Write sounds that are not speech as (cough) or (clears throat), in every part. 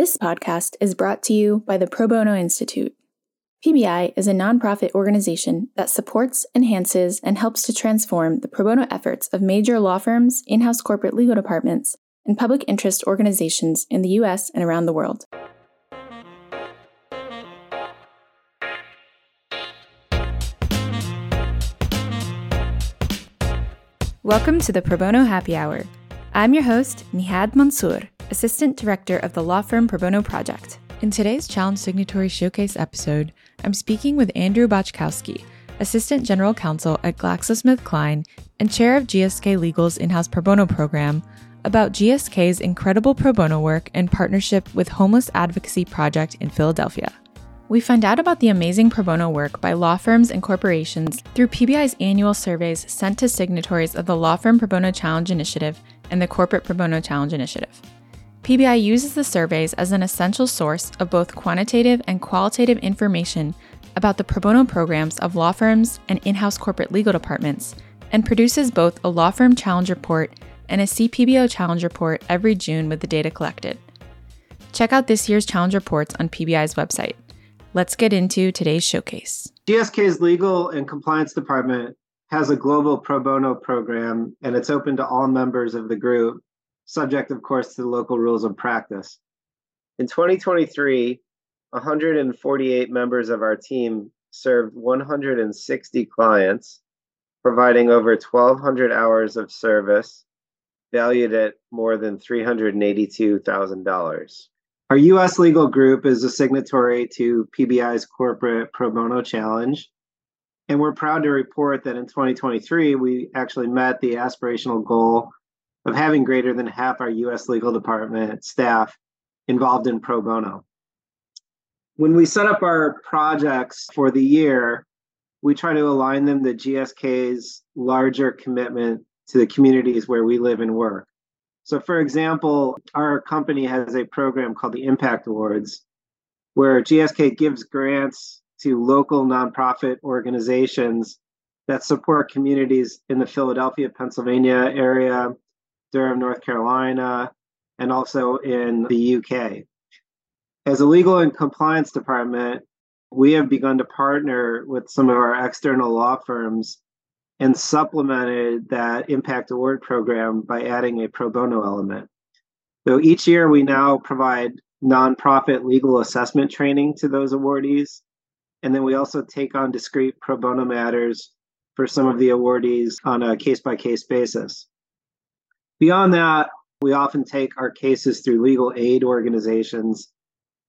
This podcast is brought to you by the Pro Bono Institute. PBI is a nonprofit organization that supports, enhances, and helps to transform the pro bono efforts of major law firms, in house corporate legal departments, and public interest organizations in the U.S. and around the world. Welcome to the Pro Bono Happy Hour. I'm your host, Nihad Mansour, Assistant Director of the Law Firm Pro Bono Project. In today's Challenge Signatory Showcase episode, I'm speaking with Andrew Boczkowski, Assistant General Counsel at GlaxoSmithKline and Chair of GSK Legal's in house pro bono program, about GSK's incredible pro bono work and partnership with Homeless Advocacy Project in Philadelphia. We find out about the amazing pro bono work by law firms and corporations through PBI's annual surveys sent to signatories of the Law Firm Pro Bono Challenge Initiative and the Corporate Pro Bono Challenge Initiative. PBI uses the surveys as an essential source of both quantitative and qualitative information about the pro bono programs of law firms and in house corporate legal departments, and produces both a law firm challenge report and a CPBO challenge report every June with the data collected. Check out this year's challenge reports on PBI's website. Let's get into today's showcase. GSK's legal and compliance department has a global pro bono program, and it's open to all members of the group, subject, of course, to the local rules of practice. In 2023, 148 members of our team served 160 clients, providing over 1,200 hours of service valued at more than $382,000. Our US legal group is a signatory to PBI's corporate pro bono challenge. And we're proud to report that in 2023, we actually met the aspirational goal of having greater than half our US legal department staff involved in pro bono. When we set up our projects for the year, we try to align them to GSK's larger commitment to the communities where we live and work. So, for example, our company has a program called the Impact Awards, where GSK gives grants to local nonprofit organizations that support communities in the Philadelphia, Pennsylvania area, Durham, North Carolina, and also in the UK. As a legal and compliance department, we have begun to partner with some of our external law firms and supplemented that impact award program by adding a pro bono element. So each year we now provide nonprofit legal assessment training to those awardees. And then we also take on discrete pro bono matters for some of the awardees on a case by case basis. Beyond that, we often take our cases through legal aid organizations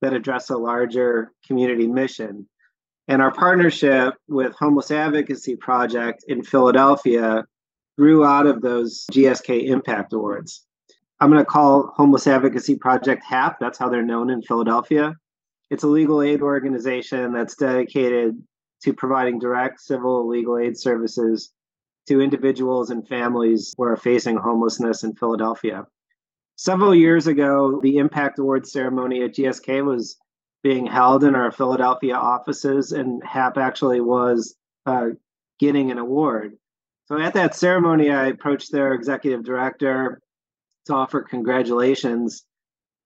that address a larger community mission. And our partnership with Homeless Advocacy Project in Philadelphia grew out of those GSK Impact Awards. I'm going to call Homeless Advocacy Project HAP. That's how they're known in Philadelphia. It's a legal aid organization that's dedicated to providing direct civil legal aid services to individuals and families who are facing homelessness in Philadelphia. Several years ago, the Impact Awards ceremony at GSK was being held in our Philadelphia offices, and HAP actually was uh, getting an award. So at that ceremony, I approached their executive director to offer congratulations.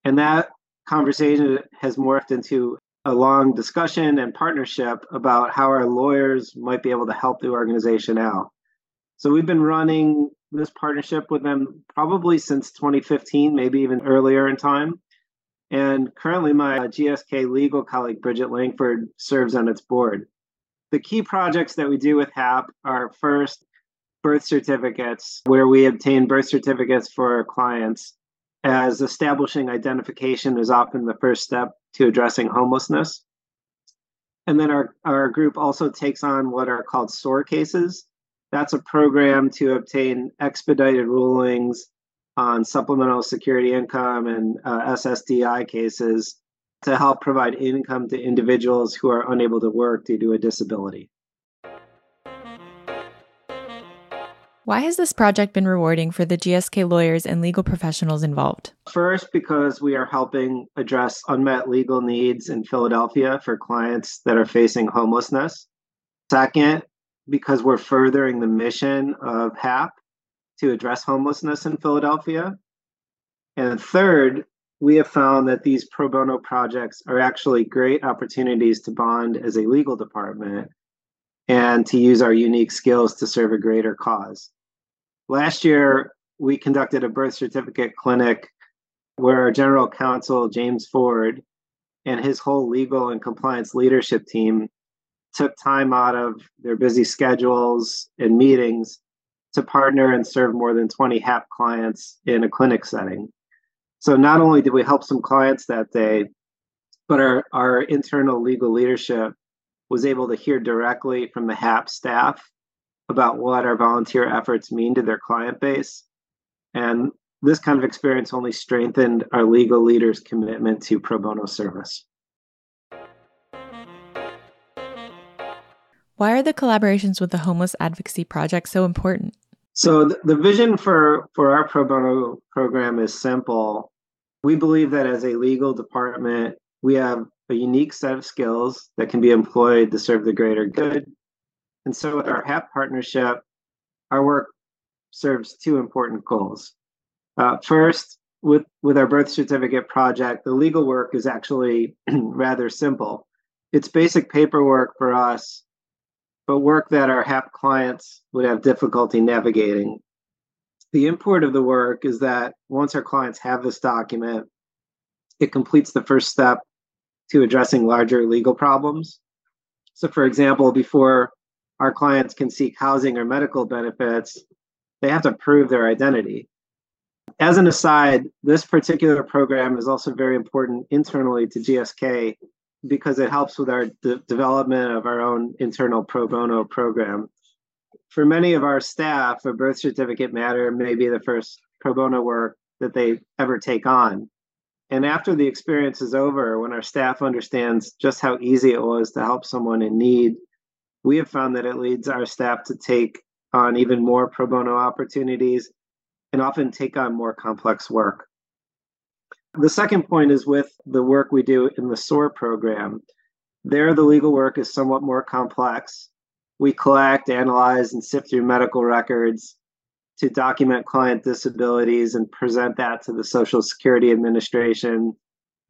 And that conversation has morphed into a long discussion and partnership about how our lawyers might be able to help the organization out. So we've been running this partnership with them probably since 2015, maybe even earlier in time. And currently, my uh, GSK legal colleague, Bridget Langford, serves on its board. The key projects that we do with HAP are first, birth certificates, where we obtain birth certificates for our clients, as establishing identification is often the first step to addressing homelessness. And then our, our group also takes on what are called SOAR cases. That's a program to obtain expedited rulings on supplemental security income and uh, SSDI cases to help provide income to individuals who are unable to work due to a disability. Why has this project been rewarding for the GSK lawyers and legal professionals involved? First, because we are helping address unmet legal needs in Philadelphia for clients that are facing homelessness. Second, because we're furthering the mission of HAP to address homelessness in Philadelphia. And third, we have found that these pro bono projects are actually great opportunities to bond as a legal department and to use our unique skills to serve a greater cause. Last year, we conducted a birth certificate clinic where our general counsel, James Ford, and his whole legal and compliance leadership team took time out of their busy schedules and meetings to partner and serve more than 20 HAP clients in a clinic setting. So not only did we help some clients that day, but our, our internal legal leadership was able to hear directly from the HAP staff about what our volunteer efforts mean to their client base. And this kind of experience only strengthened our legal leaders' commitment to pro bono service. Why are the collaborations with the Homeless Advocacy Project so important? So the, the vision for, for our pro bono program is simple. We believe that as a legal department, we have a unique set of skills that can be employed to serve the greater good. And so with our HAP partnership, our work serves two important goals. Uh, first, with, with our birth certificate project, the legal work is actually (clears throat) rather simple. It's basic paperwork for us but work that our HAP clients would have difficulty navigating. The import of the work is that once our clients have this document, it completes the first step to addressing larger legal problems. So, for example, before our clients can seek housing or medical benefits, they have to prove their identity. As an aside, this particular program is also very important internally to GSK because it helps with our de- development of our own internal pro bono program. For many of our staff, a birth certificate matter may be the first pro bono work that they ever take on. And after the experience is over, when our staff understands just how easy it was to help someone in need, we have found that it leads our staff to take on even more pro bono opportunities and often take on more complex work. The second point is with the work we do in the SOAR program. There, the legal work is somewhat more complex. We collect, analyze, and sift through medical records to document client disabilities and present that to the Social Security Administration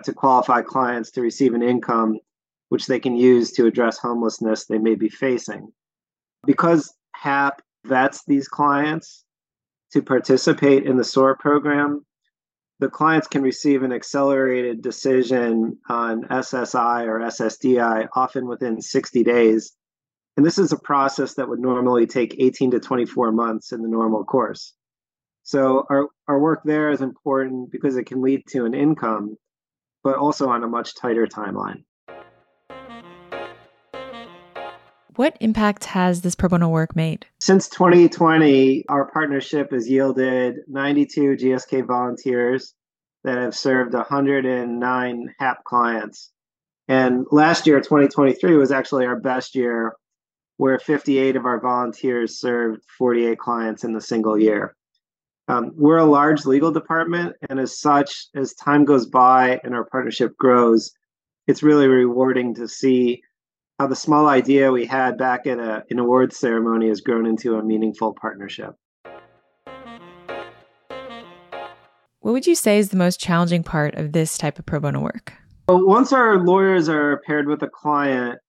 to qualify clients to receive an income which they can use to address homelessness they may be facing. Because HAP vets these clients to participate in the SOAR program, the clients can receive an accelerated decision on SSI or SSDI often within 60 days. And this is a process that would normally take 18 to 24 months in the normal course. So our, our work there is important because it can lead to an income, but also on a much tighter timeline. What impact has this pro bono work made? Since 2020, our partnership has yielded 92 GSK volunteers that have served 109 HAP clients. And last year, 2023, was actually our best year, where 58 of our volunteers served 48 clients in a single year. Um, we're a large legal department, and as such, as time goes by and our partnership grows, it's really rewarding to see how the small idea we had back at a, an awards ceremony has grown into a meaningful partnership. What would you say is the most challenging part of this type of pro bono work? Well, once our lawyers are paired with a client,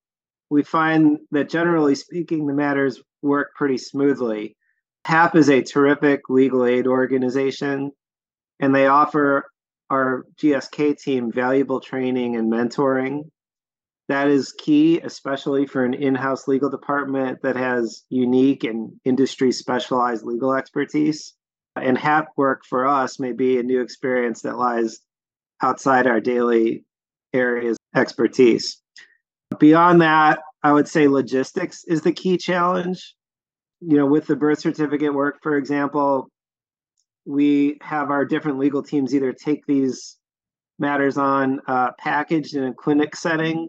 we find that generally speaking, the matters work pretty smoothly. HAP is a terrific legal aid organization, and they offer our GSK team valuable training and mentoring that is key, especially for an in house legal department that has unique and industry specialized legal expertise. And HAP work for us may be a new experience that lies outside our daily areas expertise. Beyond that, I would say logistics is the key challenge. You know, with the birth certificate work, for example, we have our different legal teams either take these matters on uh, packaged in a clinic setting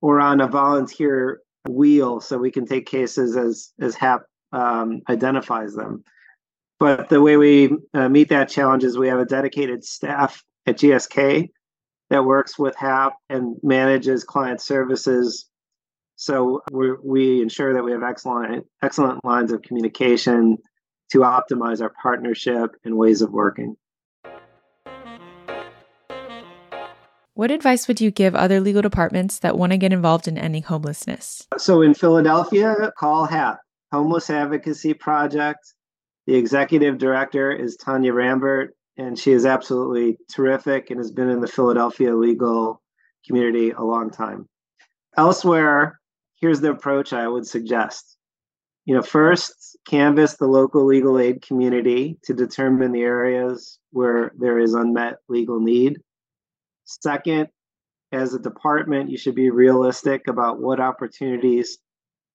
or on a volunteer wheel so we can take cases as as HAP um, identifies them. But the way we uh, meet that challenge is we have a dedicated staff at GSK that works with HAP and manages client services. So we we ensure that we have excellent excellent lines of communication to optimize our partnership and ways of working. What advice would you give other legal departments that want to get involved in ending homelessness? So in Philadelphia, call HAP, Homeless Advocacy Project. The executive director is Tanya Rambert, and she is absolutely terrific and has been in the Philadelphia legal community a long time. Elsewhere, here's the approach I would suggest. You know, first, canvass the local legal aid community to determine the areas where there is unmet legal need. Second, as a department, you should be realistic about what opportunities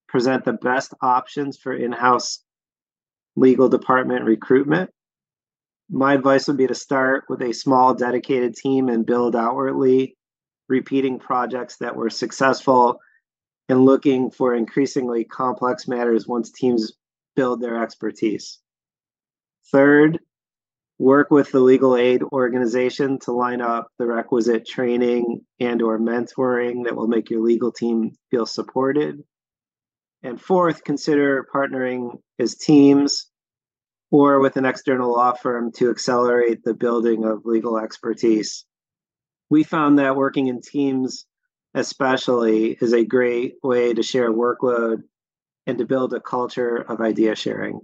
present the best options for in house legal department recruitment. My advice would be to start with a small, dedicated team and build outwardly, repeating projects that were successful and looking for increasingly complex matters once teams build their expertise. Third, work with the legal aid organization to line up the requisite training and or mentoring that will make your legal team feel supported. And fourth consider partnering as teams or with an external law firm to accelerate the building of legal expertise. We found that working in teams especially is a great way to share workload and to build a culture of idea sharing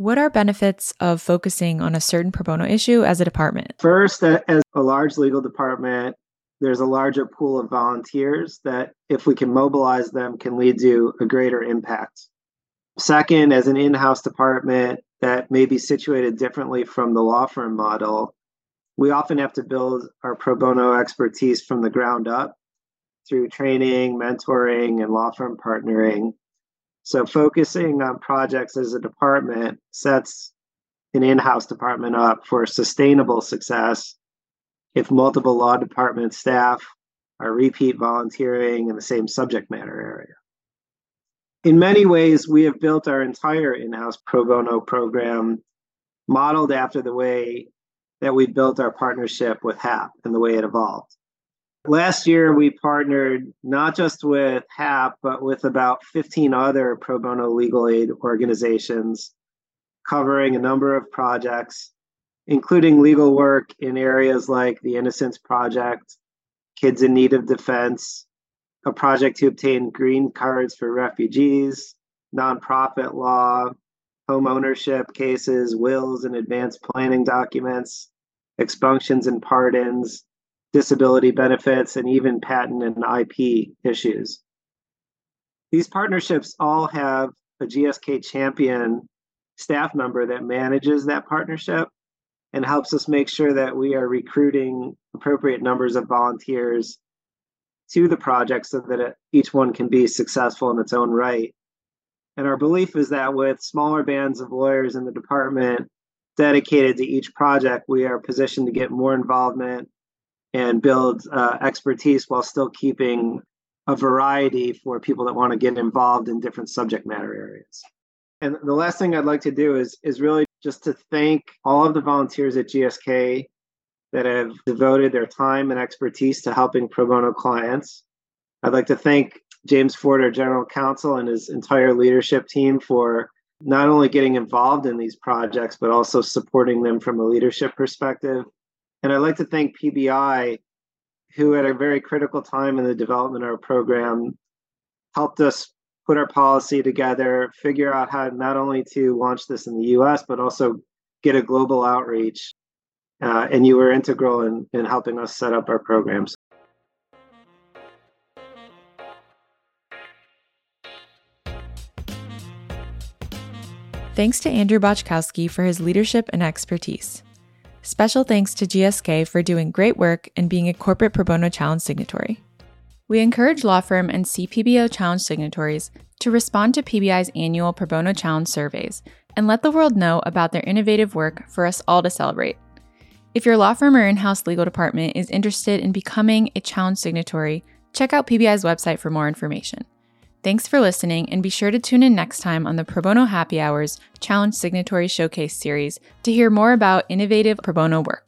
What are benefits of focusing on a certain pro bono issue as a department? First, as a large legal department, there's a larger pool of volunteers that, if we can mobilize them, can lead to a greater impact. Second, as an in house department that may be situated differently from the law firm model, we often have to build our pro bono expertise from the ground up through training, mentoring, and law firm partnering. So focusing on projects as a department sets an in-house department up for sustainable success if multiple law department staff are repeat volunteering in the same subject matter area. In many ways, we have built our entire in-house pro bono program modeled after the way that we built our partnership with HAP and the way it evolved. Last year, we partnered not just with HAP, but with about 15 other pro bono legal aid organizations covering a number of projects, including legal work in areas like the Innocence Project, Kids in Need of Defense, a project to obtain green cards for refugees, nonprofit law, home ownership cases, wills and advanced planning documents, expunctions and pardons, disability benefits, and even patent and IP issues. These partnerships all have a GSK champion staff member that manages that partnership and helps us make sure that we are recruiting appropriate numbers of volunteers to the project so that it, each one can be successful in its own right. And our belief is that with smaller bands of lawyers in the department dedicated to each project, we are positioned to get more involvement and build uh, expertise while still keeping a variety for people that want to get involved in different subject matter areas. And the last thing I'd like to do is is really just to thank all of the volunteers at GSK that have devoted their time and expertise to helping pro bono clients. I'd like to thank James Ford, our general counsel, and his entire leadership team for not only getting involved in these projects, but also supporting them from a leadership perspective. And I'd like to thank PBI, who at a very critical time in the development of our program helped us put our policy together, figure out how not only to launch this in the US, but also get a global outreach. Uh, and you were integral in, in helping us set up our programs. Thanks to Andrew Boczkowski for his leadership and expertise. Special thanks to GSK for doing great work and being a corporate pro bono challenge signatory. We encourage law firm and CPBO challenge signatories to respond to PBI's annual pro bono challenge surveys and let the world know about their innovative work for us all to celebrate. If your law firm or in house legal department is interested in becoming a challenge signatory, check out PBI's website for more information. Thanks for listening, and be sure to tune in next time on the Pro Bono Happy Hours Challenge Signatory Showcase series to hear more about innovative pro bono work.